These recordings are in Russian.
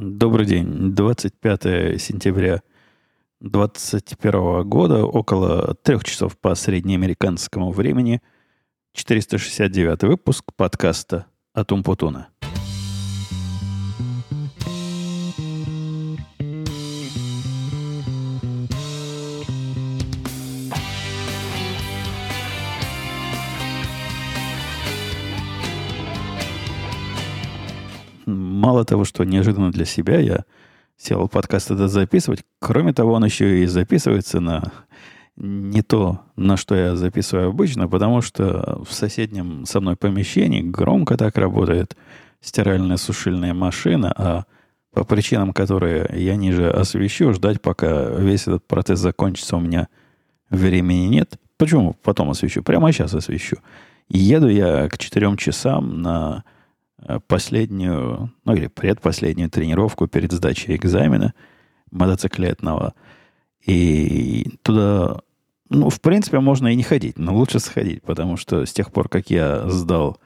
Добрый день. 25 сентября 2021 года, около трех часов по среднеамериканскому времени, 469 выпуск подкаста «Атум Путуна». Мало того, что неожиданно для себя я сел подкаст этот записывать, кроме того, он еще и записывается на не то, на что я записываю обычно, потому что в соседнем со мной помещении громко так работает стиральная сушильная машина, а по причинам, которые я ниже освещу, ждать, пока весь этот процесс закончится, у меня времени нет. Почему потом освещу? Прямо сейчас освещу. Еду я к четырем часам на последнюю, ну или предпоследнюю тренировку перед сдачей экзамена мотоциклетного. И туда, ну, в принципе, можно и не ходить, но лучше сходить, потому что с тех пор, как я сдал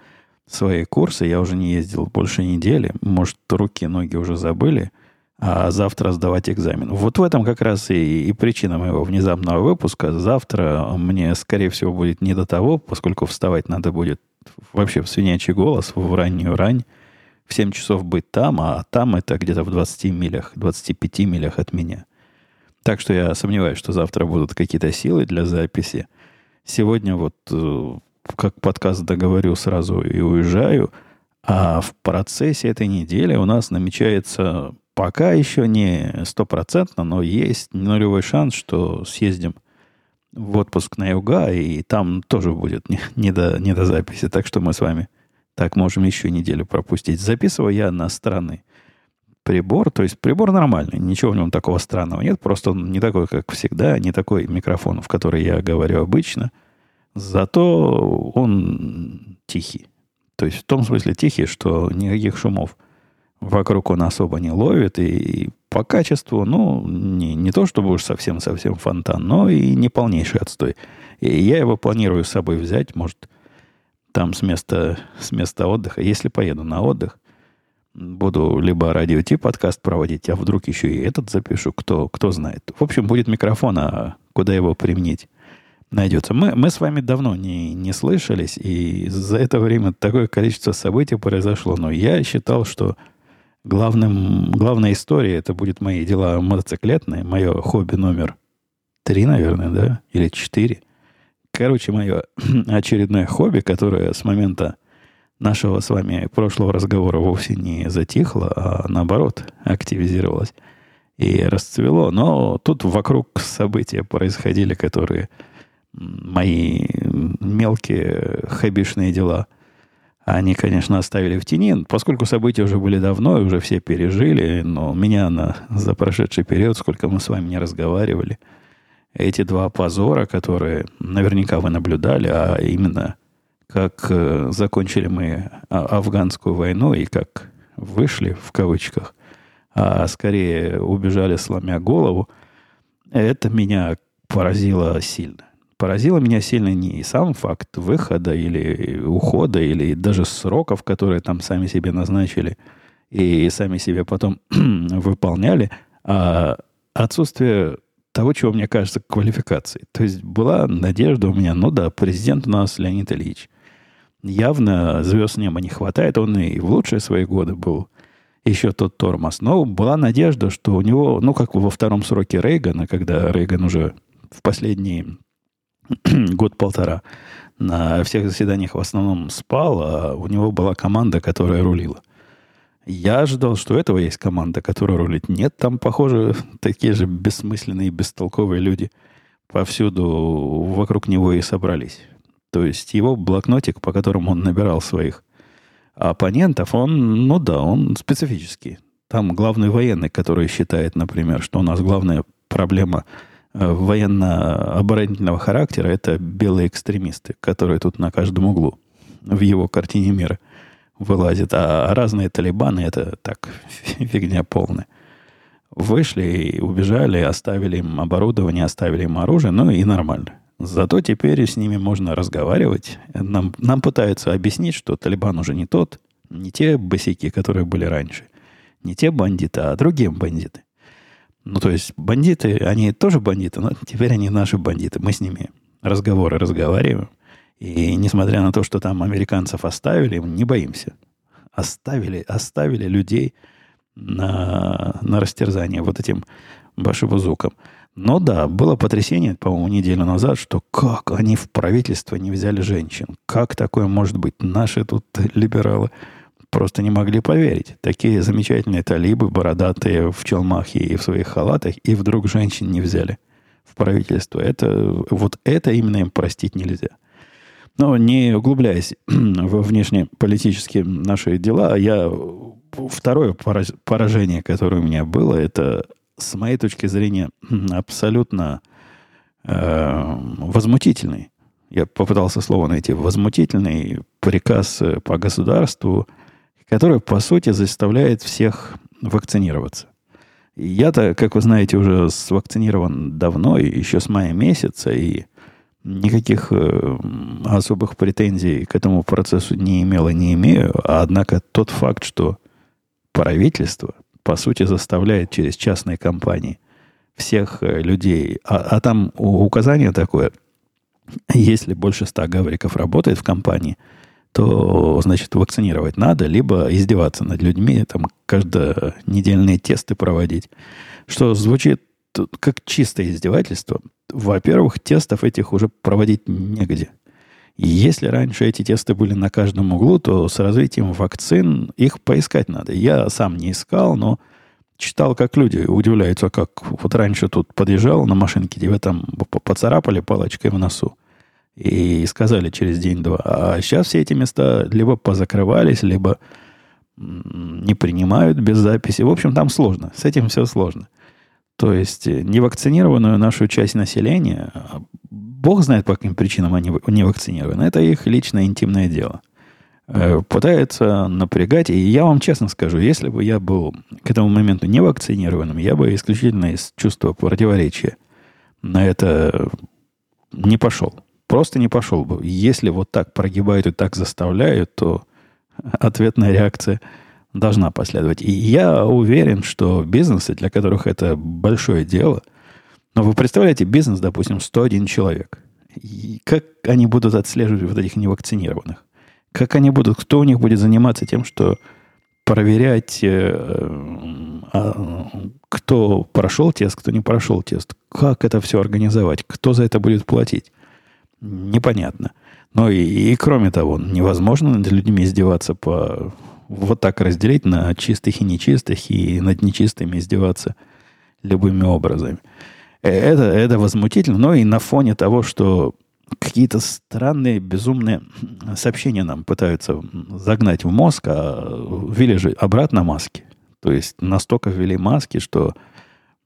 свои курсы, я уже не ездил больше недели. Может, руки, ноги уже забыли, а завтра сдавать экзамен. Вот в этом как раз и, и причина моего внезапного выпуска. Завтра мне, скорее всего, будет не до того, поскольку вставать надо будет вообще в свинячий голос, в раннюю рань, в 7 часов быть там, а там это где-то в 20 милях, 25 милях от меня. Так что я сомневаюсь, что завтра будут какие-то силы для записи. Сегодня вот э, как подкаст договорю сразу и уезжаю, а в процессе этой недели у нас намечается пока еще не стопроцентно, но есть нулевой шанс, что съездим в отпуск на юга, и там тоже будет не, не, до, не до записи. Так что мы с вами так можем еще неделю пропустить. Записываю я на странный прибор. То есть прибор нормальный, ничего в нем такого странного нет. Просто он не такой, как всегда, не такой микрофон, в который я говорю обычно. Зато он тихий. То есть в том смысле тихий, что никаких шумов вокруг он особо не ловит, и по качеству, ну, не, не то чтобы уж совсем-совсем фонтан, но и не полнейший отстой. И я его планирую с собой взять, может, там с места, с места отдыха. Если поеду на отдых, буду либо радио Ти подкаст проводить, а вдруг еще и этот запишу, кто, кто знает. В общем, будет микрофон, а куда его применить найдется. Мы, мы с вами давно не, не слышались, и за это время такое количество событий произошло. Но я считал, что Главным, главная история это будет мои дела мотоциклетные, мое хобби номер три, наверное, да, или четыре. Короче, мое очередное хобби, которое с момента нашего с вами прошлого разговора вовсе не затихло, а наоборот активизировалось и расцвело. Но тут вокруг события происходили, которые мои мелкие хоббишные дела – они, конечно, оставили в тени, поскольку события уже были давно и уже все пережили, но меня на, за прошедший период, сколько мы с вами не разговаривали, эти два позора, которые наверняка вы наблюдали, а именно как э, закончили мы а, афганскую войну и как вышли, в кавычках, а скорее убежали, сломя голову, это меня поразило сильно поразило меня сильно не сам факт выхода или ухода, или даже сроков, которые там сами себе назначили и сами себе потом выполняли, а отсутствие того, чего мне кажется квалификацией. То есть была надежда у меня, ну да, президент у нас Леонид Ильич. Явно звезд неба не хватает, он и в лучшие свои годы был еще тот тормоз. Но была надежда, что у него, ну как во втором сроке Рейгана, когда Рейган уже в последние год-полтора на всех заседаниях в основном спал, а у него была команда, которая рулила. Я ожидал, что у этого есть команда, которая рулит. Нет, там, похоже, такие же бессмысленные, бестолковые люди повсюду вокруг него и собрались. То есть его блокнотик, по которому он набирал своих оппонентов, он, ну да, он специфический. Там главный военный, который считает, например, что у нас главная проблема – военно-оборонительного характера это белые экстремисты, которые тут на каждом углу в его картине мира вылазят. А разные талибаны это так, фигня полная. Вышли и убежали, оставили им оборудование, оставили им оружие, ну и нормально. Зато теперь с ними можно разговаривать. Нам, нам пытаются объяснить, что Талибан уже не тот, не те босики, которые были раньше. Не те бандиты, а другие бандиты. Ну, то есть бандиты, они тоже бандиты, но теперь они наши бандиты. Мы с ними разговоры разговариваем. И несмотря на то, что там американцев оставили, не боимся. Оставили, оставили людей на, на растерзание вот этим башевузуком. Но да, было потрясение, по-моему, неделю назад, что как они в правительство не взяли женщин. Как такое может быть? Наши тут либералы просто не могли поверить. Такие замечательные талибы, бородатые в челмах и в своих халатах, и вдруг женщин не взяли в правительство. Это, вот это именно им простить нельзя. Но не углубляясь во внешнеполитические наши дела, я второе поражение, которое у меня было, это с моей точки зрения абсолютно э, возмутительный. Я попытался слово найти. Возмутительный приказ по государству, который, по сути, заставляет всех вакцинироваться. Я-то, как вы знаете, уже свакцинирован давно, еще с мая месяца, и никаких э, особых претензий к этому процессу не имел и не имею. Однако тот факт, что правительство, по сути, заставляет через частные компании всех э, людей, а, а там указание такое, если больше ста гавриков работает в компании – то, значит, вакцинировать надо, либо издеваться над людьми, там, каждонедельные тесты проводить. Что звучит как чистое издевательство. Во-первых, тестов этих уже проводить негде. И если раньше эти тесты были на каждом углу, то с развитием вакцин их поискать надо. Я сам не искал, но читал, как люди удивляются, как вот раньше тут подъезжал на машинке, тебя там поцарапали палочкой в носу. И сказали через день-два. А сейчас все эти места либо позакрывались, либо не принимают без записи. В общем, там сложно. С этим все сложно. То есть э, невакцинированную нашу часть населения, а Бог знает, по каким причинам они не вакцинированы. Это их личное интимное дело. Э, пытаются напрягать. И я вам честно скажу, если бы я был к этому моменту не вакцинированным, я бы исключительно из чувства противоречия на это не пошел просто не пошел бы. Если вот так прогибают и так заставляют, то ответная реакция должна последовать. И я уверен, что бизнесы, для которых это большое дело, но вы представляете, бизнес, допустим, 101 человек. И как они будут отслеживать вот этих невакцинированных? Как они будут, кто у них будет заниматься тем, что проверять, э, э, кто прошел тест, кто не прошел тест? Как это все организовать? Кто за это будет платить? Непонятно. Но и, и кроме того, невозможно над людьми издеваться по вот так разделить на чистых и нечистых, и над нечистыми издеваться любыми образами. Э, это, это возмутительно, но и на фоне того, что какие-то странные, безумные сообщения нам пытаются загнать в мозг, а ввели же обратно маски. То есть настолько ввели маски, что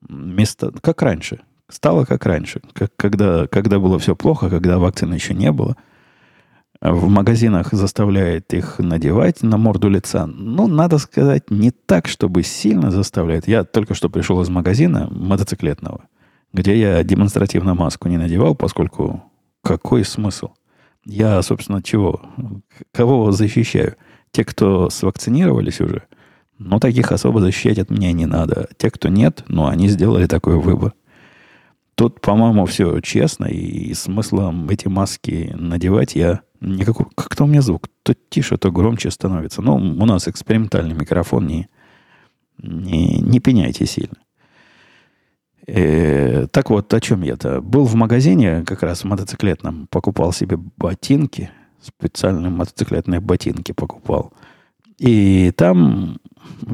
место, как раньше, Стало как раньше, как когда, когда было все плохо, когда вакцины еще не было. В магазинах заставляет их надевать на морду лица. Ну, надо сказать, не так, чтобы сильно заставляет. Я только что пришел из магазина мотоциклетного, где я демонстративно маску не надевал, поскольку какой смысл? Я, собственно, чего? Кого защищаю? Те, кто свакцинировались уже? Ну, таких особо защищать от меня не надо. Те, кто нет, ну, они сделали такой выбор. Тут, по-моему, все честно, и смыслом эти маски надевать я никакого... Как-то у меня звук то тише, то громче становится. Но у нас экспериментальный микрофон, не, не, не пеняйте сильно. Э, так вот, о чем я-то? Был в магазине, как раз мотоциклетном, покупал себе ботинки, специальные мотоциклетные ботинки покупал. И там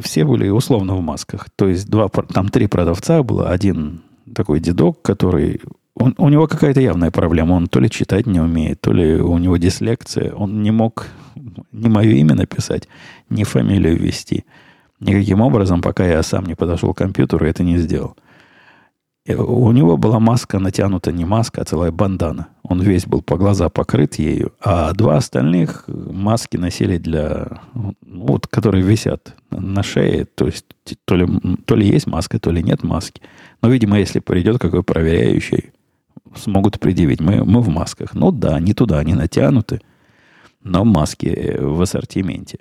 все были условно в масках. То есть два, там три продавца было. Один такой дедок, который... Он, у него какая-то явная проблема. Он то ли читать не умеет, то ли у него дислекция. Он не мог ни мое имя написать, ни фамилию ввести. Никаким образом, пока я сам не подошел к компьютеру, это не сделал. У него была маска натянута, не маска, а целая бандана. Он весь был по глаза покрыт ею, а два остальных маски носили для... Ну, вот, которые висят на шее, то есть то ли, то ли есть маска, то ли нет маски. Но, видимо, если придет какой проверяющий, смогут предъявить. Мы, мы в масках. Ну да, не туда, они натянуты, но маски в ассортименте.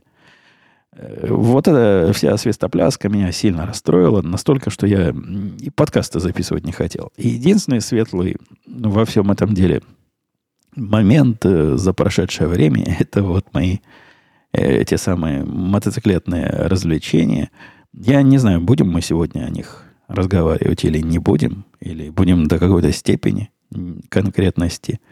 Вот эта вся свистопляска меня сильно расстроила, настолько, что я и подкасты записывать не хотел. И единственный светлый во всем этом деле момент э, за прошедшее время, это вот мои э, те самые мотоциклетные развлечения. Я не знаю, будем мы сегодня о них разговаривать или не будем, или будем до какой-то степени конкретности –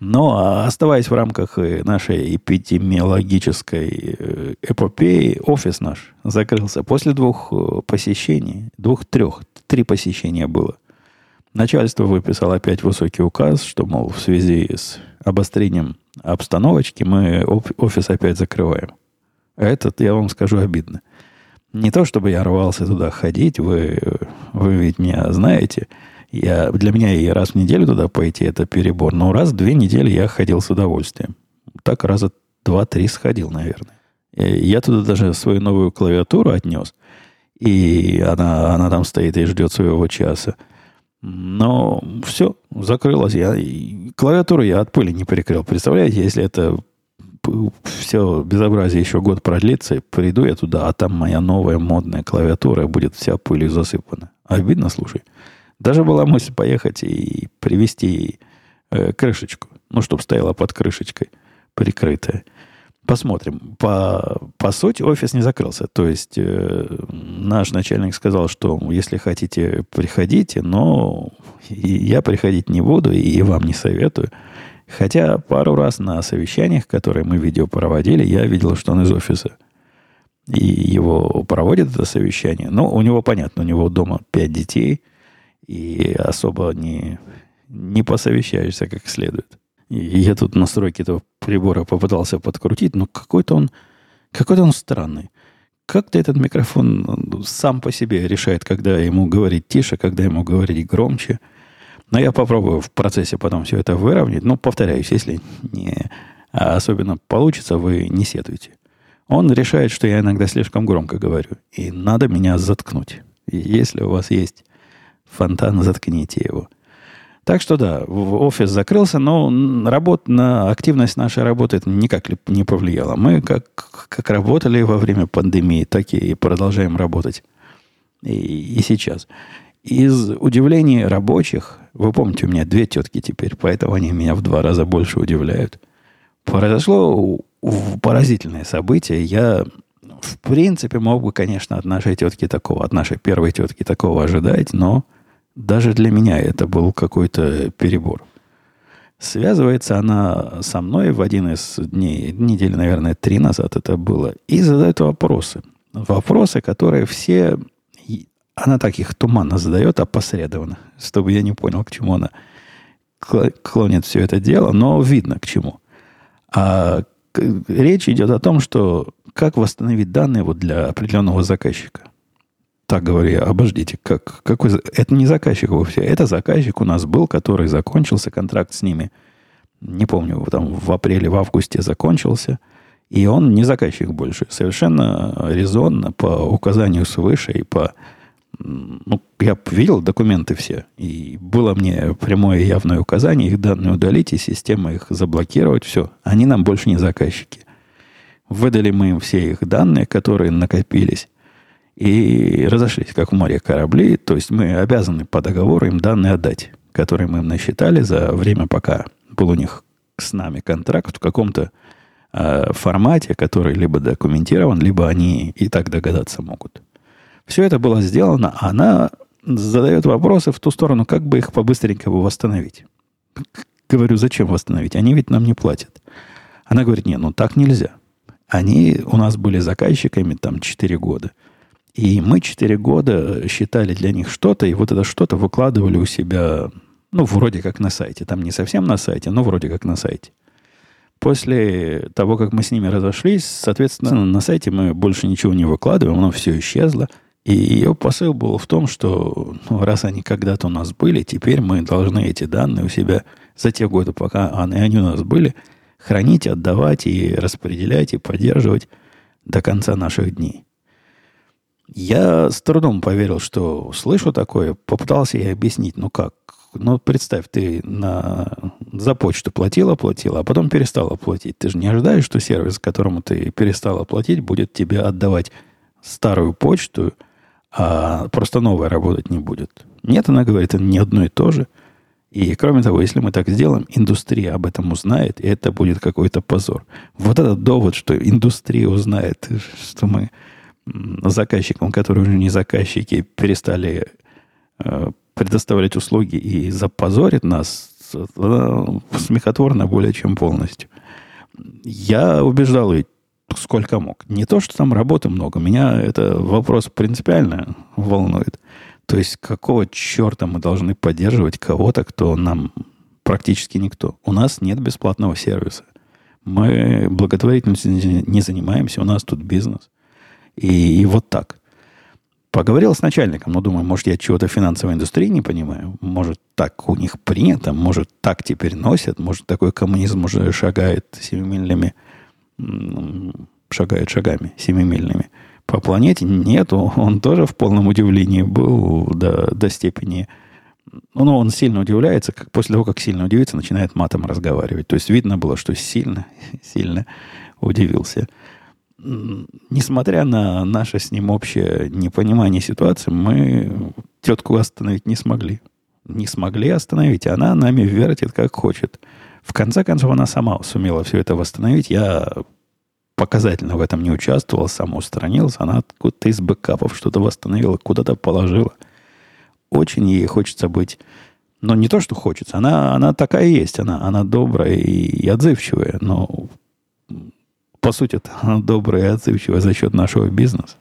но оставаясь в рамках э, нашей эпидемиологической э, эпопеи, офис наш закрылся после двух э, посещений, двух-трех, три посещения было. Начальство выписало опять высокий указ, что, мол, в связи с обострением обстановочки мы офис опять закрываем. Этот, я вам скажу, обидно. Не то, чтобы я рвался туда ходить, вы, вы ведь меня знаете – я, для меня и раз в неделю туда пойти это перебор. Но раз в две недели я ходил с удовольствием. Так раза два-три сходил, наверное. Я туда даже свою новую клавиатуру отнес. И она, она там стоит и ждет своего часа. Но все, закрылось. Я, клавиатуру я от пыли не прикрыл. Представляете, если это все безобразие еще год продлится, приду я туда, а там моя новая модная клавиатура будет вся пылью засыпана. Обидно, слушай. Даже была мысль поехать и привезти э, крышечку. Ну, чтобы стояла под крышечкой, прикрытая. Посмотрим. По, по сути, офис не закрылся. То есть, э, наш начальник сказал, что если хотите, приходите, но я приходить не буду и вам не советую. Хотя пару раз на совещаниях, которые мы видео проводили, я видел, что он из офиса. И его проводит это совещание. Но у него, понятно, у него дома пять детей – и особо не, не посовещаешься как следует. И я тут настройки этого прибора попытался подкрутить, но какой-то он, какой-то он странный. Как-то этот микрофон сам по себе решает, когда ему говорить тише, когда ему говорить громче. Но я попробую в процессе потом все это выровнять. Но, повторяюсь, если не особенно получится, вы не сетуете. Он решает, что я иногда слишком громко говорю. И надо меня заткнуть. Если у вас есть фонтан, заткните его. Так что да, офис закрылся, но работ, на активность нашей работы это никак не повлияло. Мы как, как работали во время пандемии, так и продолжаем работать и, и сейчас. Из удивлений рабочих, вы помните, у меня две тетки теперь, поэтому они меня в два раза больше удивляют. Произошло поразительное событие. Я, в принципе, мог бы, конечно, от нашей тетки такого, от нашей первой тетки такого ожидать, но даже для меня это был какой-то перебор. Связывается она со мной в один из дней, недели, наверное, три назад это было, и задает вопросы. Вопросы, которые все... Она так их туманно задает, опосредованно, чтобы я не понял, к чему она клонит все это дело, но видно к чему. А речь идет о том, что как восстановить данные вот для определенного заказчика так говоря, обождите, как, какой, это не заказчик вовсе, это заказчик у нас был, который закончился, контракт с ними, не помню, там в апреле, в августе закончился, и он не заказчик больше. Совершенно резонно, по указанию свыше и по... Ну, я видел документы все, и было мне прямое явное указание их данные удалить, и система их заблокировать, все. Они нам больше не заказчики. Выдали мы им все их данные, которые накопились, и разошлись, как в море корабли. То есть мы обязаны по договору им данные отдать, которые мы им насчитали за время, пока был у них с нами контракт в каком-то э, формате, который либо документирован, либо они и так догадаться могут. Все это было сделано, а она задает вопросы в ту сторону, как бы их побыстренько восстановить. Говорю, зачем восстановить? Они ведь нам не платят. Она говорит, не, ну так нельзя. Они у нас были заказчиками там 4 года – и мы 4 года считали для них что-то, и вот это что-то выкладывали у себя, ну, вроде как на сайте. Там не совсем на сайте, но вроде как на сайте. После того, как мы с ними разошлись, соответственно, на сайте мы больше ничего не выкладываем, оно все исчезло. И ее посыл был в том, что ну, раз они когда-то у нас были, теперь мы должны эти данные у себя за те годы, пока они у нас были, хранить, отдавать и распределять и поддерживать до конца наших дней. Я с трудом поверил, что слышу такое. Попытался ей объяснить, ну как? Ну, представь, ты на, за почту платила, платила, а потом перестала платить. Ты же не ожидаешь, что сервис, которому ты перестала платить, будет тебе отдавать старую почту, а просто новая работать не будет. Нет, она говорит, это не одно и то же. И кроме того, если мы так сделаем, индустрия об этом узнает, и это будет какой-то позор. Вот этот довод, что индустрия узнает, что мы заказчикам, которые уже не заказчики, перестали э, предоставлять услуги и запозорит нас, смехотворно более чем полностью. Я убеждал ведь сколько мог. Не то, что там работы много. Меня это вопрос принципиально волнует. То есть, какого черта мы должны поддерживать кого-то, кто нам практически никто? У нас нет бесплатного сервиса. Мы благотворительностью не занимаемся, у нас тут бизнес. И, и вот так. Поговорил с начальником, но думаю, может, я чего-то финансовой индустрии не понимаю. Может, так у них принято, может, так теперь носят, может, такой коммунизм уже шагает семимильными, шагает шагами семимильными по планете. Нет, он тоже в полном удивлении был до, до степени... Ну, он сильно удивляется, как после того, как сильно удивится, начинает матом разговаривать. То есть видно было, что сильно, сильно удивился. Несмотря на наше с ним общее непонимание ситуации, мы тетку остановить не смогли. Не смогли остановить. Она нами вертит, как хочет. В конце концов, она сама сумела все это восстановить. Я показательно в этом не участвовал, сам устранился, она откуда-то из бэкапов что-то восстановила, куда-то положила. Очень ей хочется быть... Но не то, что хочется. Она, она такая есть. Она, она добрая и, и отзывчивая. Но по сути, она добрая и отзывчивая за счет нашего бизнеса.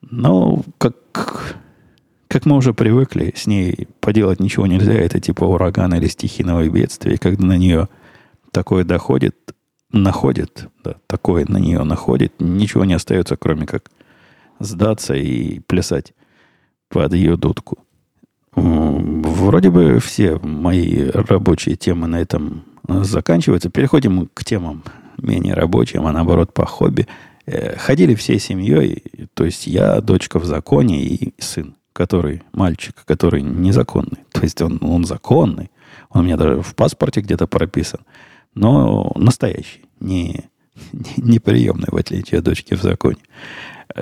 Но как, как мы уже привыкли, с ней поделать ничего нельзя. Это типа урагана или стихийного бедствия. Когда на нее такое доходит, находит, да, такое на нее находит, ничего не остается, кроме как сдаться и плясать под ее дудку. Вроде бы все мои рабочие темы на этом заканчиваются. Переходим к темам менее рабочим, а наоборот по хобби. Э, ходили всей семьей, то есть я, дочка в законе и сын, который, мальчик, который незаконный. То есть он, он законный. Он у меня даже в паспорте где-то прописан но настоящий, не, не приемный, в отличие от дочки в законе.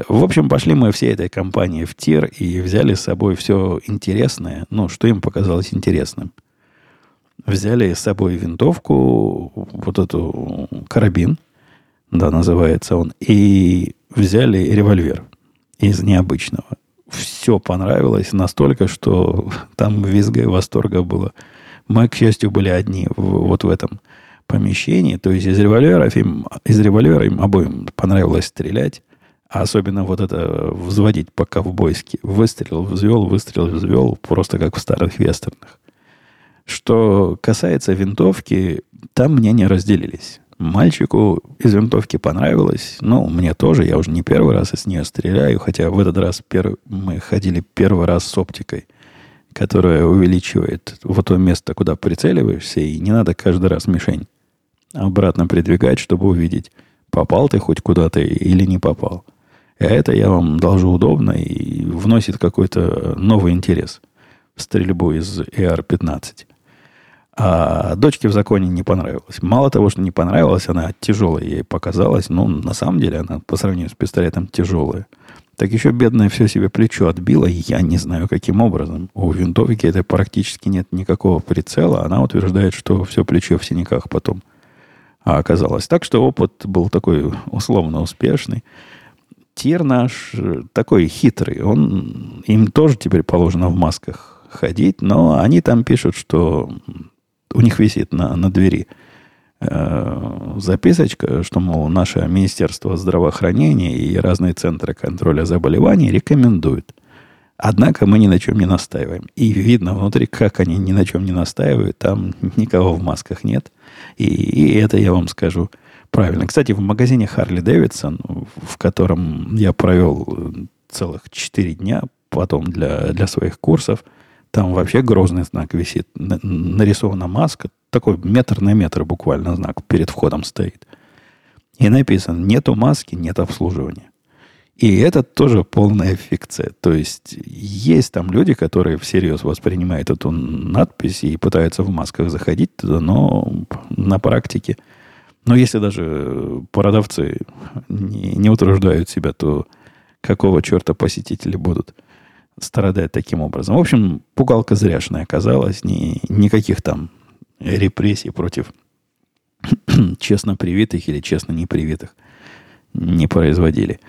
В общем, пошли мы всей этой компании в тир и взяли с собой все интересное, ну, что им показалось интересным. Взяли с собой винтовку, вот эту карабин, да, называется он, и взяли револьвер из необычного. Все понравилось настолько, что там визга и восторга было. Мы, к счастью, были одни вот в этом помещении, то есть из револьверов им, из револьвера им обоим понравилось стрелять, а особенно вот это взводить по-ковбойски. Выстрел, взвел, выстрел, взвел, просто как в старых вестернах. Что касается винтовки, там мнения разделились. Мальчику из винтовки понравилось. Ну, мне тоже. Я уже не первый раз из нее стреляю. Хотя в этот раз пер... мы ходили первый раз с оптикой, которая увеличивает вот то место, куда прицеливаешься. И не надо каждый раз мишень обратно придвигать, чтобы увидеть, попал ты хоть куда-то или не попал. А это я вам должу удобно и вносит какой-то новый интерес в стрельбу из AR-15. А дочке в законе не понравилось. Мало того, что не понравилось, она тяжелая ей показалась. Но на самом деле она по сравнению с пистолетом тяжелая. Так еще бедная все себе плечо отбила. Я не знаю, каким образом. У винтовки это практически нет никакого прицела. Она утверждает, что все плечо в синяках потом а оказалось. Так что опыт был такой условно успешный. Тир наш э, такой хитрый. Он, им тоже теперь положено в масках ходить, но они там пишут, что у них висит на, на двери э, записочка, что, мол, наше Министерство здравоохранения и разные центры контроля заболеваний рекомендуют – Однако мы ни на чем не настаиваем. И видно внутри, как они ни на чем не настаивают. Там никого в масках нет. И, и это я вам скажу правильно. Кстати, в магазине Харли Дэвидсон, в котором я провел целых 4 дня потом для, для своих курсов, там вообще грозный знак висит. Нарисована маска, такой метр на метр буквально знак перед входом стоит. И написано, нету маски, нет обслуживания. И это тоже полная фикция. То есть есть там люди, которые всерьез воспринимают эту надпись и пытаются в масках заходить туда, но на практике, но если даже продавцы не, не утруждают себя, то какого черта посетители будут страдать таким образом? В общем, пугалка зряшная оказалась, ни, никаких там репрессий против честно привитых или честно непривитых не производили.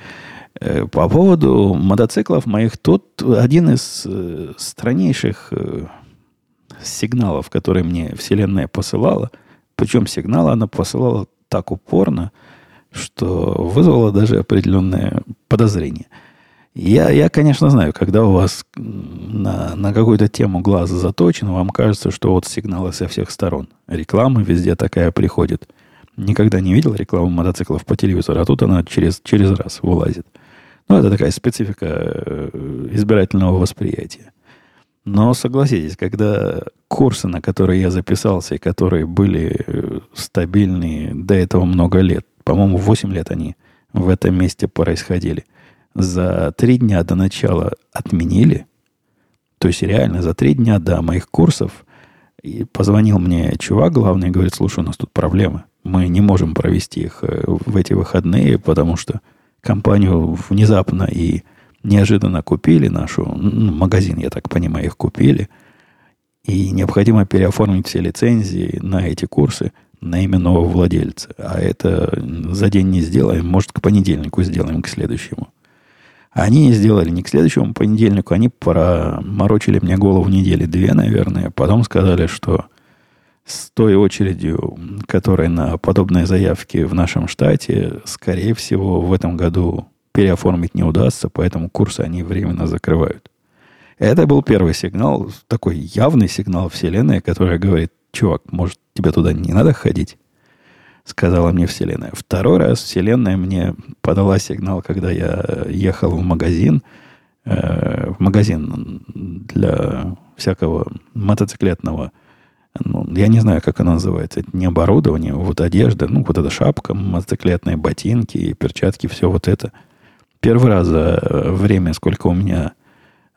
Э, по поводу мотоциклов моих, тут один из э, страннейших э, сигналов, которые мне Вселенная посылала, причем сигналы она посылала так упорно, что вызвало даже определенное подозрение. Я, я, конечно, знаю, когда у вас на, на какую-то тему глаз заточен, вам кажется, что вот сигналы со всех сторон. Реклама везде такая приходит. Никогда не видел рекламу мотоциклов по телевизору, а тут она через, через раз вылазит. Ну, это такая специфика э, избирательного восприятия. Но согласитесь, когда курсы, на которые я записался, и которые были э, стабильные до этого много лет, по-моему, 8 лет они в этом месте происходили, за три дня до начала отменили, то есть реально за три дня до моих курсов и позвонил мне чувак главный и говорит, слушай, у нас тут проблемы. Мы не можем провести их э, в эти выходные, потому что компанию внезапно и неожиданно купили нашу, ну, магазин, я так понимаю, их купили, и необходимо переоформить все лицензии на эти курсы на имя нового владельца. А это за день не сделаем, может, к понедельнику сделаем, к следующему. Они не сделали не к следующему понедельнику, они проморочили мне голову недели две, наверное. Потом сказали, что с той очередью, которая на подобные заявки в нашем штате, скорее всего, в этом году переоформить не удастся, поэтому курсы они временно закрывают. Это был первый сигнал, такой явный сигнал Вселенной, которая говорит, чувак, может, тебе туда не надо ходить? Сказала мне Вселенная. Второй раз Вселенная мне подала сигнал, когда я ехал в магазин, э, в магазин для всякого мотоциклетного ну, я не знаю, как оно называется. Это не оборудование, вот одежда, ну, вот эта шапка, мотоциклетные ботинки, перчатки, все вот это. Первый раз за время, сколько у меня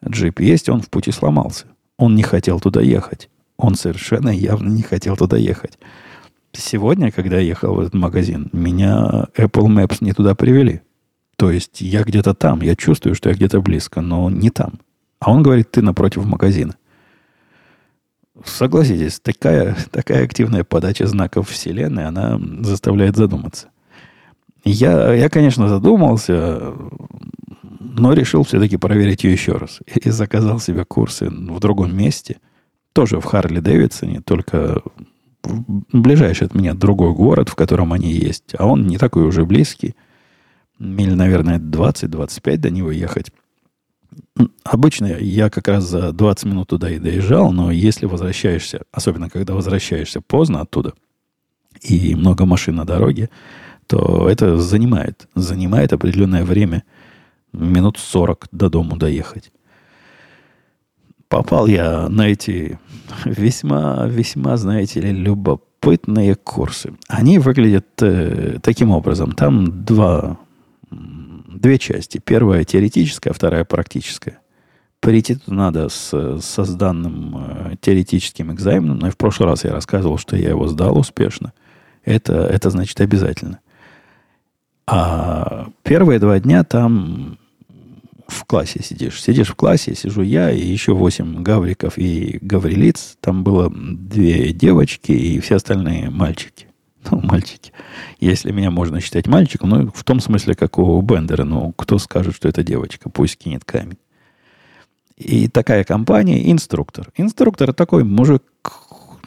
джип есть, он в пути сломался. Он не хотел туда ехать. Он совершенно явно не хотел туда ехать. Сегодня, когда я ехал в этот магазин, меня Apple Maps не туда привели. То есть я где-то там, я чувствую, что я где-то близко, но не там. А он говорит, ты напротив магазина. Согласитесь, такая, такая активная подача знаков Вселенной, она заставляет задуматься. Я, я, конечно, задумался, но решил все-таки проверить ее еще раз. И заказал себе курсы в другом месте. Тоже в Харли Дэвидсоне, только ближайший от меня другой город, в котором они есть. А он не такой уже близкий. Миль, наверное, 20-25 до него ехать. Обычно я как раз за 20 минут туда и доезжал, но если возвращаешься, особенно когда возвращаешься поздно оттуда, и много машин на дороге, то это занимает, занимает определенное время, минут 40 до дому доехать. Попал я на эти весьма, весьма, знаете ли, любопытные курсы. Они выглядят э, таким образом. Там два две части. Первая теоретическая, вторая практическая. Прийти тут надо с, со сданным э, теоретическим экзаменом. Но и в прошлый раз я рассказывал, что я его сдал успешно. Это, это значит обязательно. А первые два дня там в классе сидишь. Сидишь в классе, сижу я и еще восемь гавриков и гаврилиц. Там было две девочки и все остальные мальчики. Ну, мальчики. Если меня можно считать мальчиком, ну, в том смысле, как у Бендера, ну, кто скажет, что это девочка, пусть кинет камень. И такая компания инструктор. Инструктор такой мужик,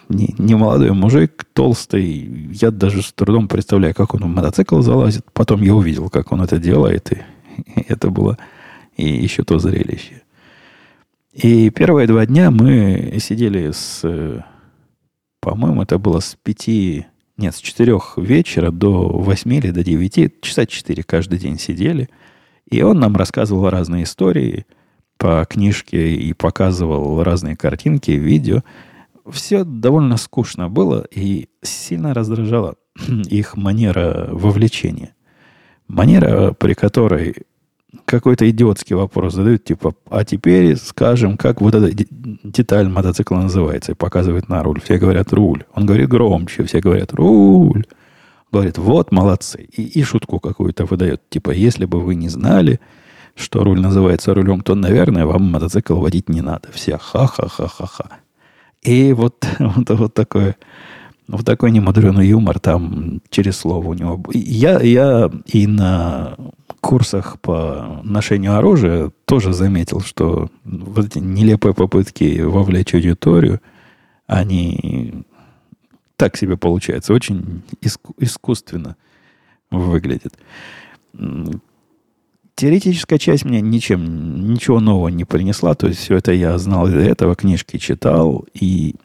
не, не молодой мужик, толстый. Я даже с трудом представляю, как он в мотоцикл залазит. Потом я увидел, как он это делает, и, и это было и еще то зрелище. И первые два дня мы сидели с, по-моему, это было с пяти нет, с 4 вечера до 8 или до 9, часа 4 каждый день сидели. И он нам рассказывал разные истории по книжке и показывал разные картинки, видео. Все довольно скучно было и сильно раздражала их манера вовлечения. Манера, при которой какой-то идиотский вопрос задают, типа, а теперь скажем, как вот эта деталь мотоцикла называется, и показывает на руль. Все говорят руль. Он говорит громче, все говорят руль. Говорит, вот, молодцы. И, и шутку какую-то выдает. Типа, если бы вы не знали, что руль называется рулем, то, наверное, вам мотоцикл водить не надо. Все ха-ха-ха-ха-ха. И вот, вот, вот такое вот такой немудренный юмор там через слово у него. Я, я и на курсах по ношению оружия тоже заметил, что вот эти нелепые попытки вовлечь аудиторию, они так себе получаются, очень иску- искусственно выглядит. Теоретическая часть мне ничем, ничего нового не принесла, то есть все это я знал из этого, книжки читал, и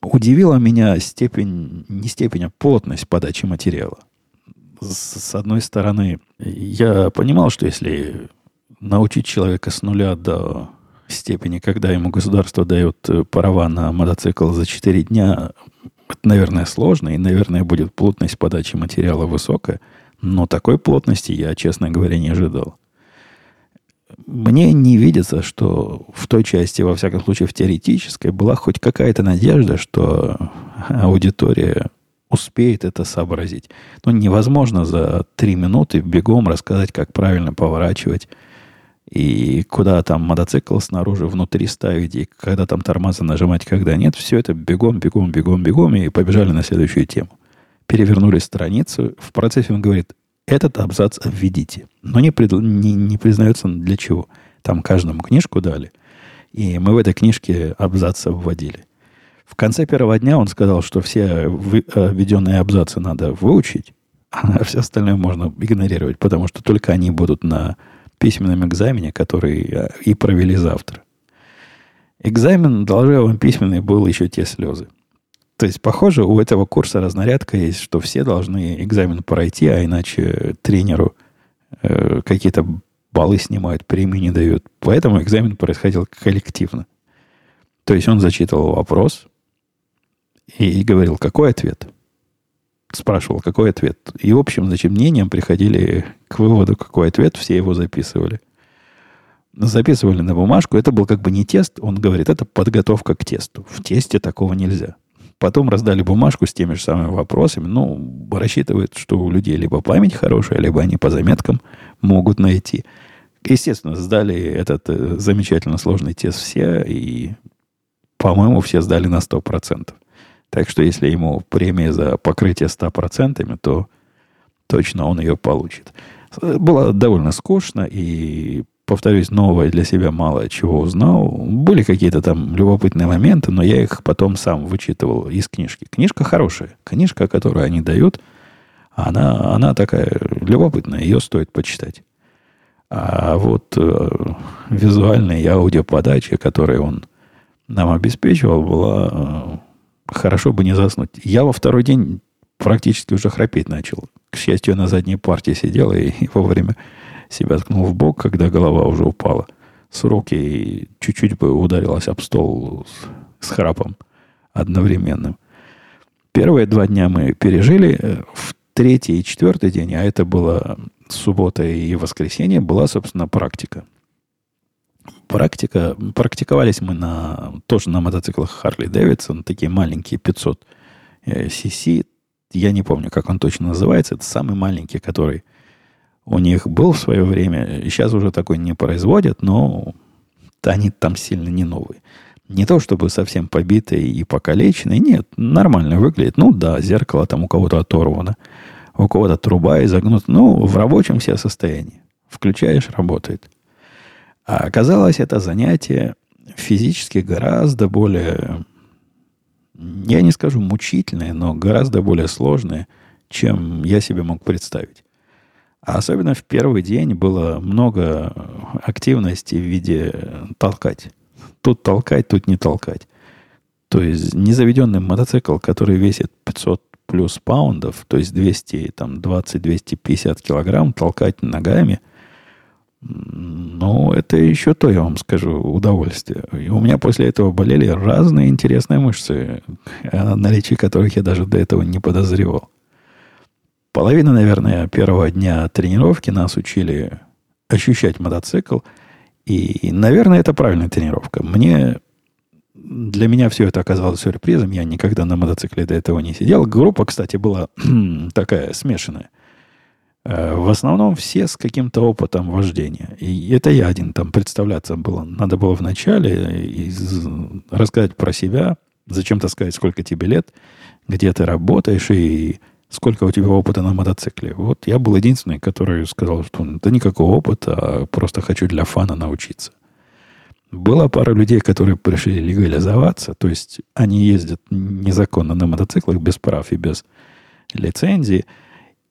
удивила меня степень, не степень, а плотность подачи материала. С, одной стороны, я понимал, что если научить человека с нуля до степени, когда ему государство дает э, права на мотоцикл за 4 дня, это, наверное, сложно, и, наверное, будет плотность подачи материала высокая, но такой плотности я, честно говоря, не ожидал. Мне не видится, что в той части, во всяком случае, в теоретической, была хоть какая-то надежда, что аудитория успеет это сообразить. Но ну, невозможно за три минуты бегом рассказать, как правильно поворачивать и куда там мотоцикл снаружи, внутри ставить, и когда там тормоза нажимать, когда нет. Все это бегом, бегом, бегом, бегом, и побежали на следующую тему. Перевернули страницу. В процессе он говорит, этот абзац введите. Но не, пред, не, не признается для чего. Там каждому книжку дали. И мы в этой книжке абзацы вводили. В конце первого дня он сказал, что все введенные абзацы надо выучить, а все остальное можно игнорировать, потому что только они будут на письменном экзамене, который э, и провели завтра. Экзамен, доложил вам письменный, был еще те слезы. То есть, похоже, у этого курса разнарядка есть, что все должны экзамен пройти, а иначе тренеру э, какие-то баллы снимают, премии не дают. Поэтому экзамен происходил коллективно. То есть он зачитывал вопрос и, говорил, какой ответ. Спрашивал, какой ответ. И в общем, значит, мнением приходили к выводу, какой ответ, все его записывали. Записывали на бумажку. Это был как бы не тест. Он говорит, это подготовка к тесту. В тесте такого нельзя. Потом раздали бумажку с теми же самыми вопросами. Ну, рассчитывают, что у людей либо память хорошая, либо они по заметкам могут найти. Естественно, сдали этот э, замечательно сложный тест все, и, по-моему, все сдали на 100%. Так что, если ему премия за покрытие 100%, то точно он ее получит. Было довольно скучно, и повторюсь, новое для себя мало чего узнал. Были какие-то там любопытные моменты, но я их потом сам вычитывал из книжки. Книжка хорошая. Книжка, которую они дают, она, она такая любопытная, ее стоит почитать. А вот э, визуальная и аудиоподача, которую он нам обеспечивал, была э, хорошо бы не заснуть. Я во второй день практически уже храпеть начал. К счастью, я на задней партии сидел и, и во время себя ткнул в бок, когда голова уже упала с руки и чуть-чуть бы ударилась об стол с, с храпом одновременным. Первые два дня мы пережили. В третий и четвертый день, а это было суббота и воскресенье, была, собственно, практика. Практика, практиковались мы на, тоже на мотоциклах Harley Davidson, такие маленькие 500 cc. Э, Я не помню, как он точно называется. Это самый маленький, который у них был в свое время, сейчас уже такой не производят, но они там сильно не новые. Не то чтобы совсем побитые и покалеченные, нет, нормально выглядит. Ну да, зеркало там у кого-то оторвано, у кого-то труба изогнута, ну, в рабочем все состоянии. Включаешь, работает. А оказалось, это занятие физически гораздо более, я не скажу мучительное, но гораздо более сложное, чем я себе мог представить. А особенно в первый день было много активности в виде толкать. Тут толкать, тут не толкать. То есть незаведенный мотоцикл, который весит 500 плюс паундов, то есть 220-250 килограмм, толкать ногами, ну, это еще то, я вам скажу, удовольствие. И у меня после этого болели разные интересные мышцы, о наличии которых я даже до этого не подозревал. Половина, наверное, первого дня тренировки нас учили ощущать мотоцикл. И, наверное, это правильная тренировка. Мне для меня все это оказалось сюрпризом. Я никогда на мотоцикле до этого не сидел. Группа, кстати, была такая смешанная. Э, в основном все с каким-то опытом вождения. И это я один там представляться было. Надо было вначале из, рассказать про себя, зачем-то сказать, сколько тебе лет, где ты работаешь и сколько у тебя опыта на мотоцикле. Вот я был единственный, который сказал, что да никакого опыта, а просто хочу для фана научиться. Была пара людей, которые пришли легализоваться, то есть они ездят незаконно на мотоциклах без прав и без лицензии.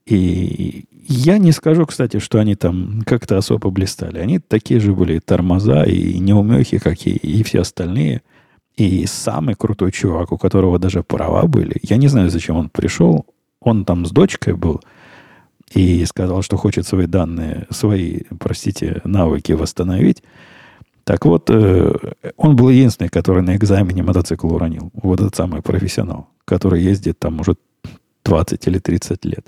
И я не скажу, кстати, что они там как-то особо блистали. Они такие же были тормоза и неумехи, как и, и все остальные. И самый крутой чувак, у которого даже права были, я не знаю, зачем он пришел, он там с дочкой был и сказал, что хочет свои данные, свои, простите, навыки восстановить. Так вот, э, он был единственный, который на экзамене мотоцикл уронил. Вот этот самый профессионал, который ездит там уже 20 или 30 лет.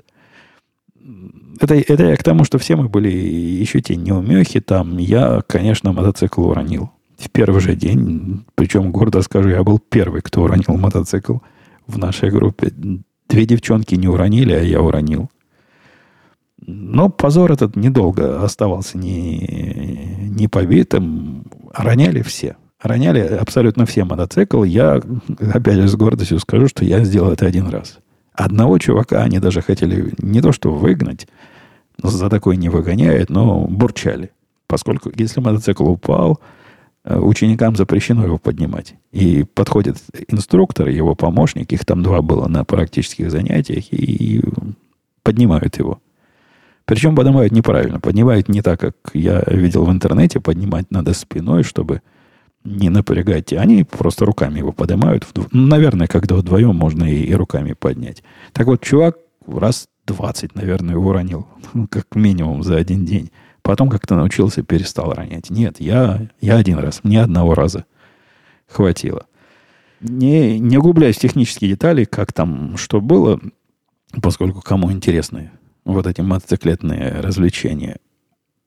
Это, это я к тому, что все мы были еще те неумехи. Там я, конечно, мотоцикл уронил. В первый же день, причем гордо скажу, я был первый, кто уронил мотоцикл в нашей группе. Две девчонки не уронили, а я уронил. Но позор этот недолго оставался не, не побитым. Роняли все. Роняли абсолютно все мотоциклы. Я, опять же, с гордостью скажу, что я сделал это один раз. Одного чувака они даже хотели не то что выгнать, за такое не выгоняют, но бурчали. Поскольку если мотоцикл упал, э, ученикам запрещено его поднимать. И подходит инструктор, его помощник, их там два было на практических занятиях, и поднимают его. Причем поднимают неправильно. Поднимают не так, как я видел в интернете. Поднимать надо спиной, чтобы не напрягать. Они просто руками его поднимают. Ну, наверное, когда вдвоем можно и, и руками поднять. Так вот, чувак раз 20, наверное, уронил. Как минимум за один день. Потом как-то научился, перестал ронять. Нет, я, я один раз. Мне одного раза хватило. Не, не углубляясь в технические детали, как там что было, поскольку кому интересны вот эти мотоциклетные развлечения,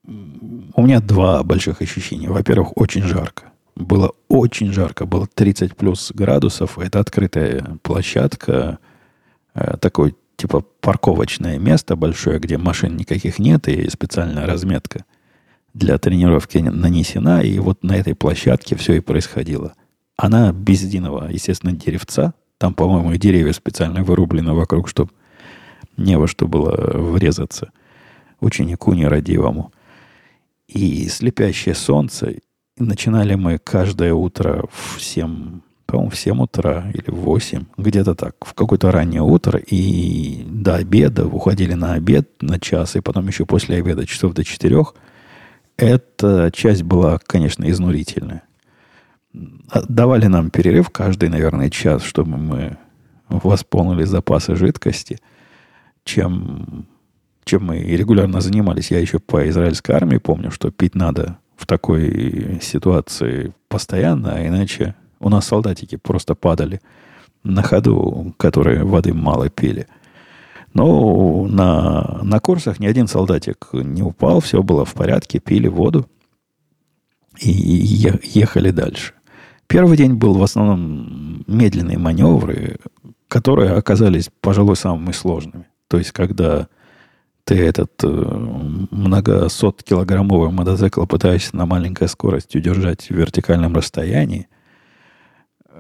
у меня два больших ощущения. Во-первых, очень жарко. Было очень жарко, было 30 плюс градусов. Это открытая площадка, э, такой типа парковочное место большое, где машин никаких нет, и специальная разметка для тренировки нанесена. И вот на этой площадке все и происходило. Она без единого, естественно, деревца. Там, по-моему, деревья специально вырублены вокруг, чтобы не во что было врезаться ученику нерадивому. И слепящее солнце. Начинали мы каждое утро в 7, по-моему, в 7 утра или в 8, где-то так, в какое-то раннее утро. И до обеда уходили на обед на час, и потом еще после обеда часов до 4. Эта часть была, конечно, изнурительная. Давали нам перерыв каждый, наверное, час, чтобы мы восполнили запасы жидкости – чем, чем мы регулярно занимались. Я еще по израильской армии помню, что пить надо в такой ситуации постоянно, а иначе у нас солдатики просто падали на ходу, которые воды мало пили. Но на, на курсах ни один солдатик не упал, все было в порядке, пили воду и ехали дальше. Первый день был в основном медленные маневры, которые оказались, пожалуй, самыми сложными. То есть, когда ты этот э, многосот килограммовый мотоцикл пытаешься на маленькой скорости удержать в вертикальном расстоянии,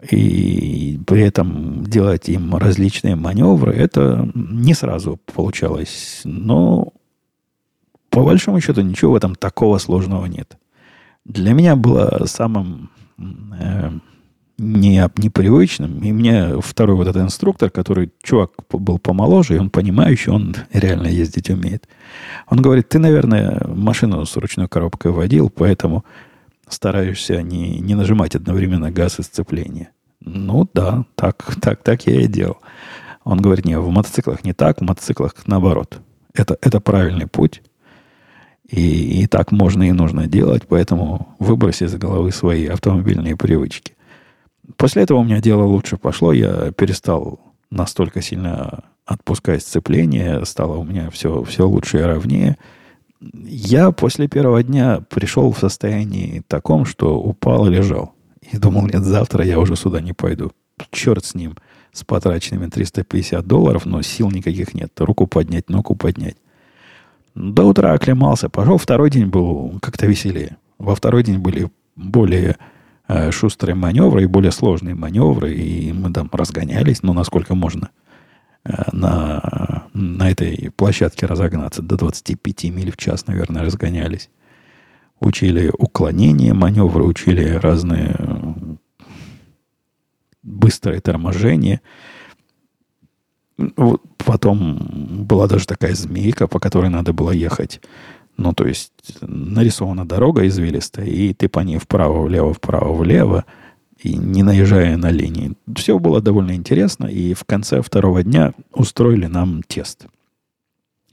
и при этом делать им различные маневры, это не сразу получалось. Но по большому счету ничего в этом такого сложного нет. Для меня было самым э, не, непривычным. И мне второй вот этот инструктор, который чувак был помоложе, и он понимающий, он реально ездить умеет. Он говорит, ты, наверное, машину с ручной коробкой водил, поэтому стараешься не, не нажимать одновременно газ и сцепление. Ну да, так, так, так я и делал. Он говорит, нет, в мотоциклах не так, в мотоциклах наоборот. Это, это правильный путь. И, и так можно и нужно делать, поэтому выброси из головы свои автомобильные привычки. После этого у меня дело лучше пошло. Я перестал настолько сильно отпускать сцепление. Стало у меня все, все лучше и ровнее. я после первого дня пришел в состоянии таком, что упал и лежал. И думал, нет, завтра я уже сюда не пойду. Черт с ним, с потраченными 350 долларов, но сил никаких нет. Руку поднять, ногу поднять. До утра оклемался, пошел. Второй день был как-то веселее. Во второй день были более шустрые маневры и более сложные маневры, и мы там разгонялись, ну, насколько можно э, на, на этой площадке разогнаться. До 25 миль в час, наверное, разгонялись. Учили уклонение, маневры, учили разные быстрое торможение. Потом была даже такая змейка, по которой надо было ехать. Ну, то есть нарисована дорога извилистая, и ты по ней вправо-влево, вправо-влево, и не наезжая на линии. Все было довольно интересно, и в конце второго дня устроили нам тест.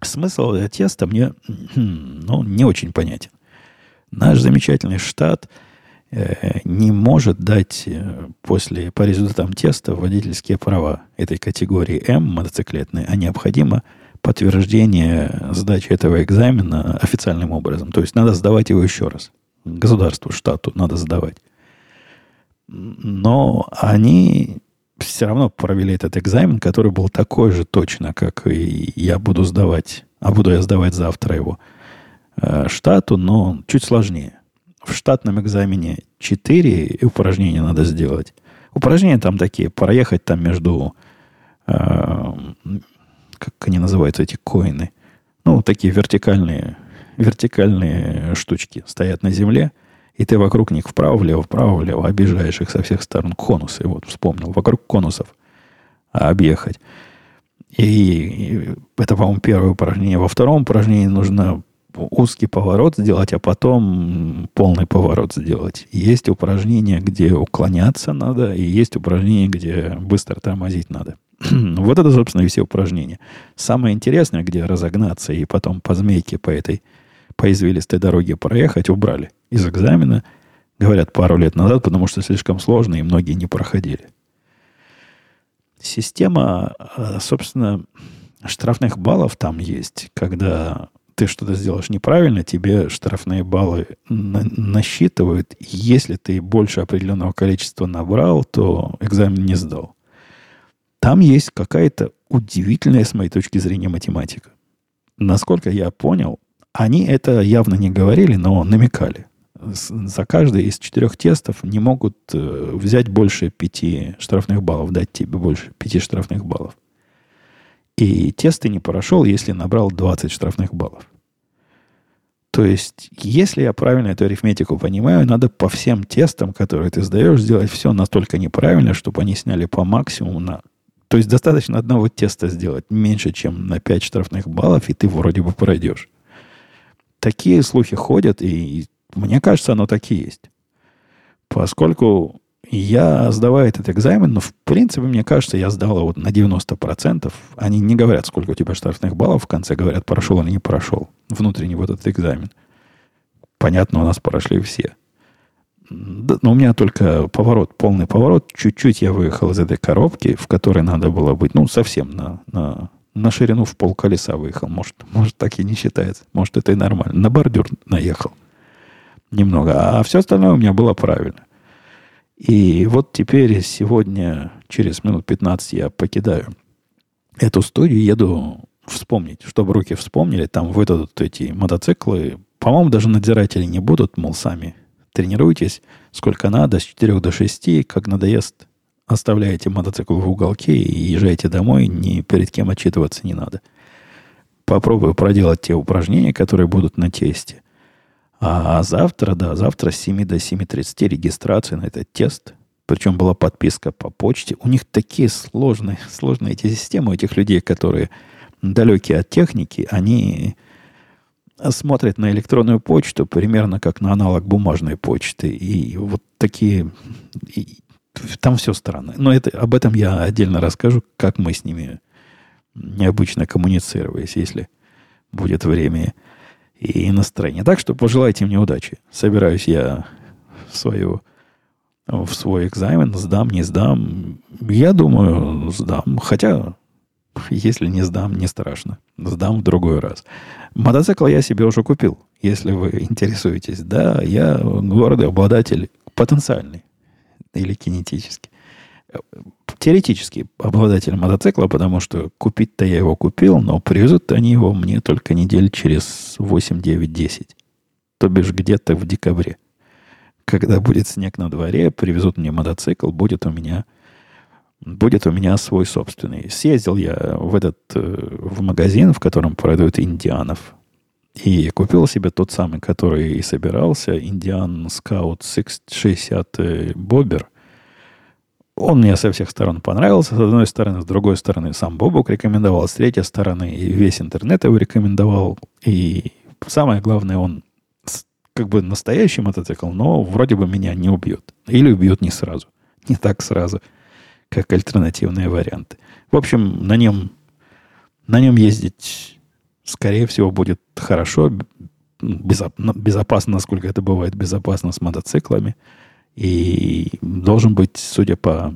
Смысл этого теста мне ну, не очень понятен. Наш замечательный штат – Э, не может дать э, после, по результатам теста водительские права этой категории М мотоциклетной, а необходимо подтверждение сдачи этого экзамена официальным образом. То есть надо сдавать его еще раз. Государству, штату надо сдавать. Но они все равно провели этот экзамен, который был такой же точно, как и я буду сдавать, а буду я сдавать завтра его э, штату, но чуть сложнее в штатном экзамене 4 упражнения надо сделать. Упражнения там такие, проехать там между, э, как они называются, эти коины. Ну, такие вертикальные, вертикальные штучки стоят на земле, и ты вокруг них вправо-влево, вправо-влево обижаешь их со всех сторон. Конусы, вот вспомнил, вокруг конусов объехать. И, это, по-моему, первое упражнение. Во втором упражнении нужно узкий поворот сделать, а потом полный поворот сделать. Есть упражнения, где уклоняться надо, и есть упражнения, где быстро тормозить надо. вот это, собственно, и все упражнения. Самое интересное, где разогнаться и потом по змейке по этой, по извилистой дороге проехать, убрали из экзамена, говорят, пару лет назад, потому что слишком сложно, и многие не проходили. Система, э, собственно, штрафных баллов там есть, когда ты что-то сделаешь неправильно, тебе штрафные баллы на- насчитывают. Если ты больше определенного количества набрал, то экзамен не сдал. Там есть какая-то удивительная, с моей точки зрения, математика. Насколько я понял, они это явно не говорили, но намекали. За каждый из четырех тестов не могут э, взять больше пяти штрафных баллов, дать тебе больше пяти штрафных баллов. И тест ты не прошел, если набрал 20 штрафных баллов. То есть, если я правильно эту арифметику понимаю, надо по всем тестам, которые ты сдаешь, сделать все настолько неправильно, чтобы они сняли по максимуму на... То есть, достаточно одного теста сделать меньше, чем на 5 штрафных баллов, и ты вроде бы пройдешь. Такие слухи ходят, и мне кажется, оно так и есть. Поскольку я сдаваю этот экзамен, но в принципе, мне кажется, я сдал его на 90%. Они не говорят, сколько у тебя штрафных баллов в конце, говорят, прошел или не прошел. Внутренний вот этот экзамен. Понятно, у нас прошли все. Но у меня только поворот, полный поворот. Чуть-чуть я выехал из этой коробки, в которой надо было быть, ну, совсем на, на, на ширину в пол колеса выехал. Может, может, так и не считается. Может, это и нормально. На бордюр наехал немного. А все остальное у меня было правильно. И вот теперь сегодня, через минут 15 я покидаю эту студию, еду вспомнить, чтобы руки вспомнили, там выдадут эти мотоциклы. По-моему, даже надзиратели не будут, мол, сами тренируйтесь сколько надо, с 4 до 6, как надоест, оставляете мотоцикл в уголке и езжайте домой, ни перед кем отчитываться не надо. Попробую проделать те упражнения, которые будут на тесте – а завтра, да, завтра с 7 до 7.30 регистрация на этот тест. Причем была подписка по почте. У них такие сложные, сложные эти системы, у этих людей, которые далекие от техники, они смотрят на электронную почту примерно как на аналог бумажной почты. И вот такие... И, там все странно. Но это, об этом я отдельно расскажу, как мы с ними необычно коммуницировались, если будет время и настроение. Так что пожелайте мне удачи. Собираюсь я в свою в свой экзамен, сдам, не сдам. Я думаю, сдам. Хотя Если не сдам, не страшно. Сдам в другой раз. Мотоцикл я себе уже купил, если вы интересуетесь. Да, я гордый обладатель, потенциальный или кинетический. Теоретически обладатель мотоцикла, потому что купить-то я его купил, но привезут они его мне только недель через 8, 9, 10. То бишь где-то в декабре. Когда будет снег на дворе, привезут мне мотоцикл, будет у меня будет у меня свой собственный. Съездил я в этот э, в магазин, в котором продают индианов. И купил себе тот самый, который и собирался, Индиан Scout 660 Бобер. Он мне со всех сторон понравился. С одной стороны, с другой стороны, сам Бобук рекомендовал, с третьей стороны, весь интернет его рекомендовал. И самое главное, он как бы настоящий мотоцикл, но вроде бы меня не убьет. Или убьет не сразу. Не так сразу как альтернативные варианты. В общем, на нем, на нем ездить, скорее всего, будет хорошо, безопасно, насколько это бывает, безопасно с мотоциклами. И должен быть, судя по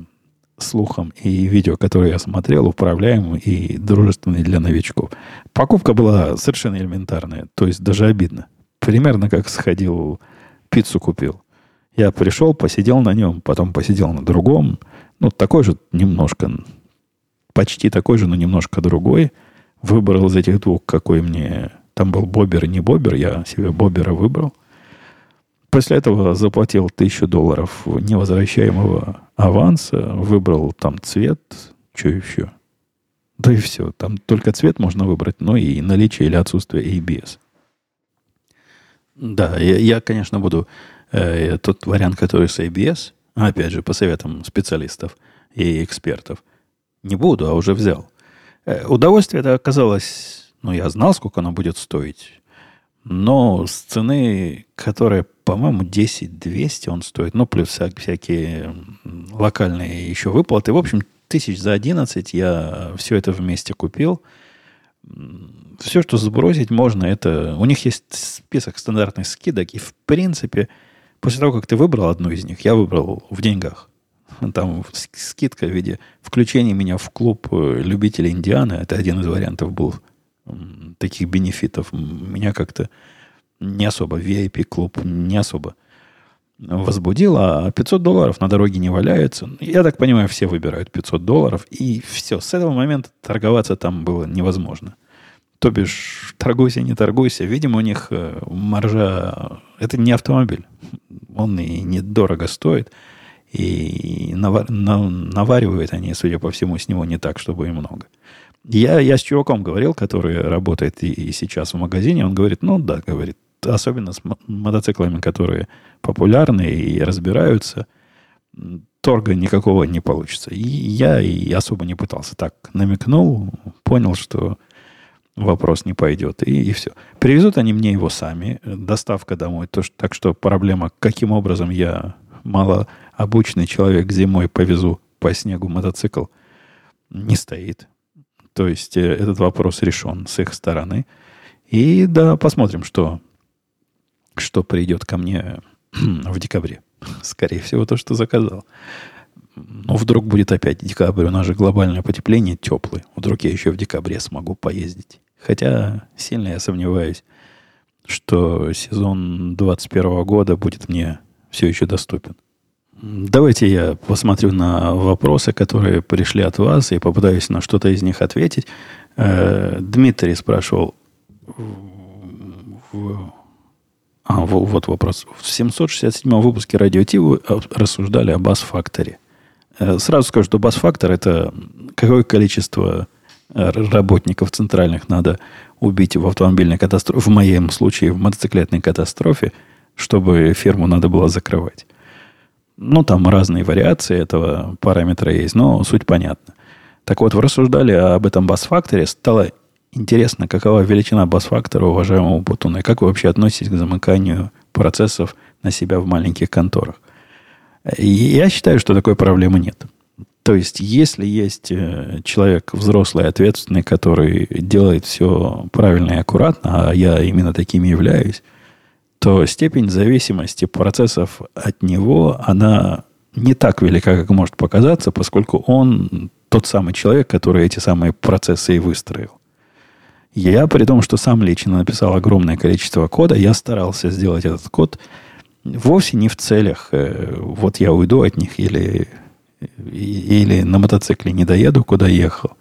слухам и видео, которые я смотрел, управляемый и дружественный для новичков. Покупка была совершенно элементарная, то есть даже обидно. Примерно как сходил, пиццу купил. Я пришел, посидел на нем, потом посидел на другом, ну, такой же немножко, почти такой же, но немножко другой. Выбрал из этих двух, какой мне... Там был бобер не бобер, я себе бобера выбрал. После этого заплатил тысячу долларов невозвращаемого аванса, выбрал там цвет, что еще. Да и все. Там только цвет можно выбрать, но и наличие или отсутствие ABS. Да, я, я конечно, буду э, тот вариант, который с ABS, опять же, по советам специалистов и экспертов, не буду, а уже взял. Э, удовольствие это оказалось, ну, я знал, сколько оно будет стоить, но с цены, которая, по-моему, 10-200 он стоит, ну, плюс вся, всякие локальные еще выплаты. В общем, тысяч за 11 я все это вместе купил. Все, что сбросить можно, это... У них есть список стандартных скидок, и, в принципе, После того, как ты выбрал одну из них, я выбрал в деньгах. Там скидка в виде включения меня в клуб э, любителей Индианы. Это один из вариантов был таких бенефитов. Меня как-то не особо, VIP-клуб не особо возбудил, а 500 долларов на дороге не валяется. Я так понимаю, все выбирают 500 долларов, и все. С этого момента торговаться там было невозможно. То бишь, торгуйся, не торгуйся. Видимо, у них э, маржа... Это не автомобиль. Он и недорого стоит. И навар, на, наваривают они, судя по всему, с него не так, чтобы и много. Я, я с чуваком говорил, который работает и, и сейчас в магазине. Он говорит, ну да, говорит, особенно с мотоциклами, которые популярны и разбираются, торга никакого не получится. И я и особо не пытался. Так намекнул, понял, что вопрос не пойдет. И, и все. Привезут они мне его сами. Доставка домой. То, так что проблема, каким образом я малообученный человек зимой повезу по снегу мотоцикл, не стоит. То есть э, этот вопрос решен с их стороны. И да, посмотрим, что, что придет ко мне в декабре. Скорее всего, то, что заказал. Но вдруг будет опять декабрь, у нас же глобальное потепление теплый. Вдруг я еще в декабре смогу поездить. Хотя сильно я сомневаюсь, что сезон 2021 года будет мне все еще доступен. Давайте я посмотрю на вопросы, которые пришли от вас, и попытаюсь на что-то из них ответить. Э, Дмитрий спрашивал... А, вот вопрос. В 767 выпуске радио Ти вы рассуждали о бас-факторе. Э, сразу скажу, что бас-фактор – это какое количество работников центральных надо убить в автомобильной катастрофе, в моем случае в мотоциклетной катастрофе, чтобы фирму надо было закрывать. Ну, там разные вариации этого параметра есть, но суть понятна. Так вот, вы рассуждали об этом бас-факторе, стало интересно, какова величина бас-фактора уважаемого Бутуна, и как вы вообще относитесь к замыканию процессов на себя в маленьких конторах. И я считаю, что такой проблемы нет. То есть, если есть э, человек взрослый, ответственный, который делает все правильно и аккуратно, а я именно таким являюсь, то степень зависимости процессов от него, она не так велика, как может показаться, поскольку он тот самый человек, который эти самые процессы и выстроил. Я, при том, что сам лично написал огромное количество кода, я старался сделать этот код вовсе не в целях, э, вот я уйду от них или, или на мотоцикле не доеду, куда ехал.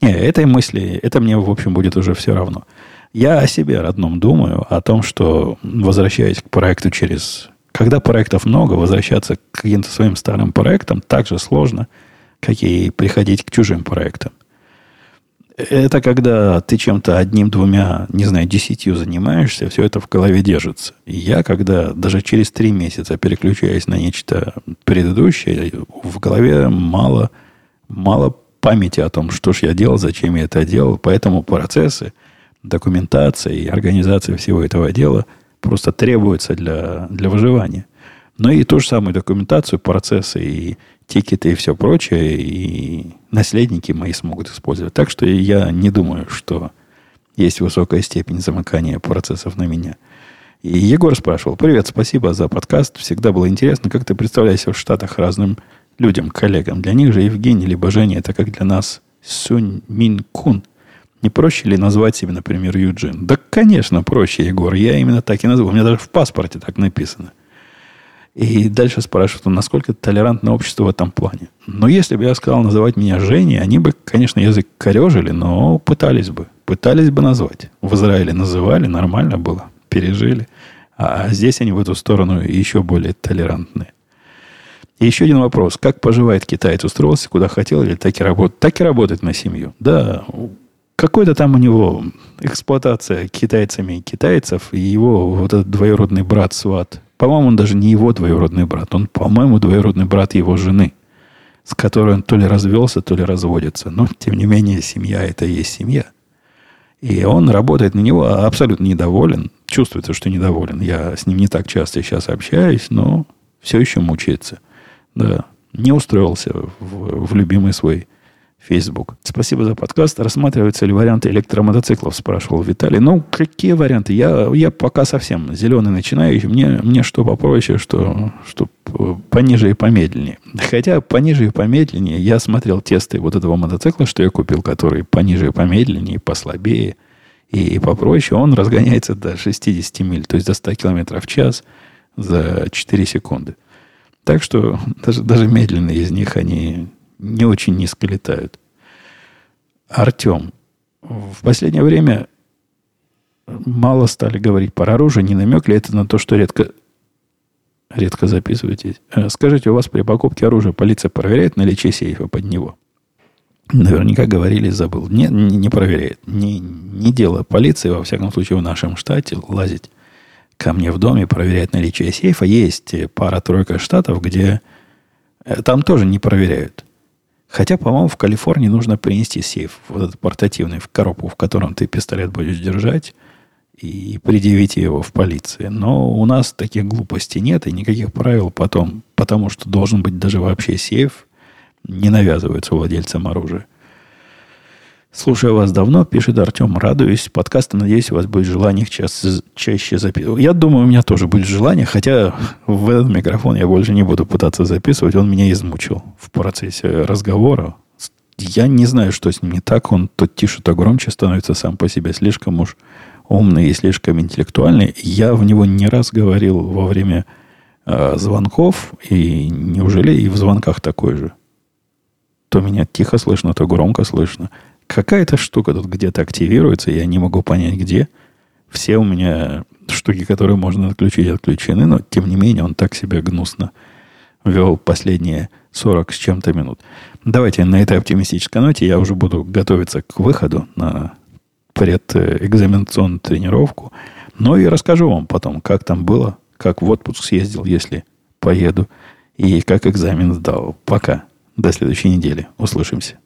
Не, этой мысли, это мне, в общем, будет уже все равно. Я о себе родном думаю, о том, что возвращаясь к проекту через... Когда проектов много, возвращаться к каким-то своим старым проектам так же сложно, как и приходить к чужим проектам. Это когда ты чем-то одним-двумя, не знаю, десятью занимаешься, все это в голове держится. Я, когда даже через три месяца переключаюсь на нечто предыдущее, в голове мало, мало памяти о том, что ж я делал, зачем я это делал. Поэтому процессы, документация и организация всего этого дела просто требуются для, для выживания. Но и ту же самую документацию, процессы и тикеты и все прочее, и наследники мои смогут использовать. Так что я не думаю, что есть высокая степень замыкания процессов на меня. И Егор спрашивал, привет, спасибо за подкаст. Всегда было интересно, как ты представляешься в Штатах разным людям, коллегам. Для них же Евгений либо Женя, это как для нас Сунь Мин Кун. Не проще ли назвать себя, например, Юджин? Да, конечно, проще, Егор. Я именно так и назову. У меня даже в паспорте так написано. И дальше спрашивают, насколько толерантное общество в этом плане. Но если бы я сказал называть меня Женей, они бы, конечно, язык корежили, но пытались бы. Пытались бы назвать. В Израиле называли, нормально было, пережили. А здесь они в эту сторону еще более толерантные. И еще один вопрос. Как поживает китаец? Устроился куда хотел или так и работает? Так и работает на семью. Да, какой-то там у него эксплуатация китайцами китайцев, и его вот этот двоюродный брат Сват по-моему, он даже не его двоюродный брат. Он, по-моему, двоюродный брат его жены, с которой он то ли развелся, то ли разводится. Но, тем не менее, семья – это и есть семья. И он работает на него абсолютно недоволен. Чувствуется, что недоволен. Я с ним не так часто сейчас общаюсь, но все еще мучается. Да, не устроился в, в любимый свой Facebook. Спасибо за подкаст. Рассматриваются ли варианты электромотоциклов, спрашивал Виталий. Ну, какие варианты? Я, я пока совсем зеленый начинающий. Мне, мне что попроще, что, что пониже и помедленнее. Хотя пониже и помедленнее я смотрел тесты вот этого мотоцикла, что я купил, который пониже и помедленнее, послабее и попроще. Он разгоняется до 60 миль, то есть до 100 км в час за 4 секунды. Так что даже, даже медленные из них, они не очень низко летают. Артем, в последнее время мало стали говорить про оружие. Не намек ли это на то, что редко, редко записываетесь? Э, скажите, у вас при покупке оружия полиция проверяет наличие сейфа под него? Наверняка говорили, забыл. Не, не, не проверяет. Не, не дело полиции, во всяком случае, в нашем штате лазить ко мне в доме, проверять наличие сейфа. Есть пара-тройка штатов, где э, там тоже не проверяют. Хотя, по-моему, в Калифорнии нужно принести сейф, вот этот портативный, в коробку, в котором ты пистолет будешь держать, и предъявить его в полиции. Но у нас таких глупостей нет, и никаких правил потом, потому что должен быть даже вообще сейф, не навязывается владельцам оружия. Слушаю вас давно, пишет Артем, радуюсь. Подкасты, надеюсь, у вас будет желание их чаще записывать. Я думаю, у меня тоже будет желание, хотя в этот микрофон я больше не буду пытаться записывать. Он меня измучил в процессе разговора. Я не знаю, что с ним не так. Он то тише, то громче становится сам по себе. Слишком уж умный и слишком интеллектуальный. Я в него не раз говорил во время э, звонков. И неужели и в звонках такой же? То меня тихо слышно, то громко слышно. Какая-то штука тут где-то активируется, я не могу понять где. Все у меня штуки, которые можно отключить, отключены, но тем не менее он так себя гнусно вел последние 40 с чем-то минут. Давайте на этой оптимистической ноте я уже буду готовиться к выходу на предэкзаменационную тренировку. Но и расскажу вам потом, как там было, как в отпуск съездил, если поеду, и как экзамен сдал. Пока. До следующей недели. Услышимся.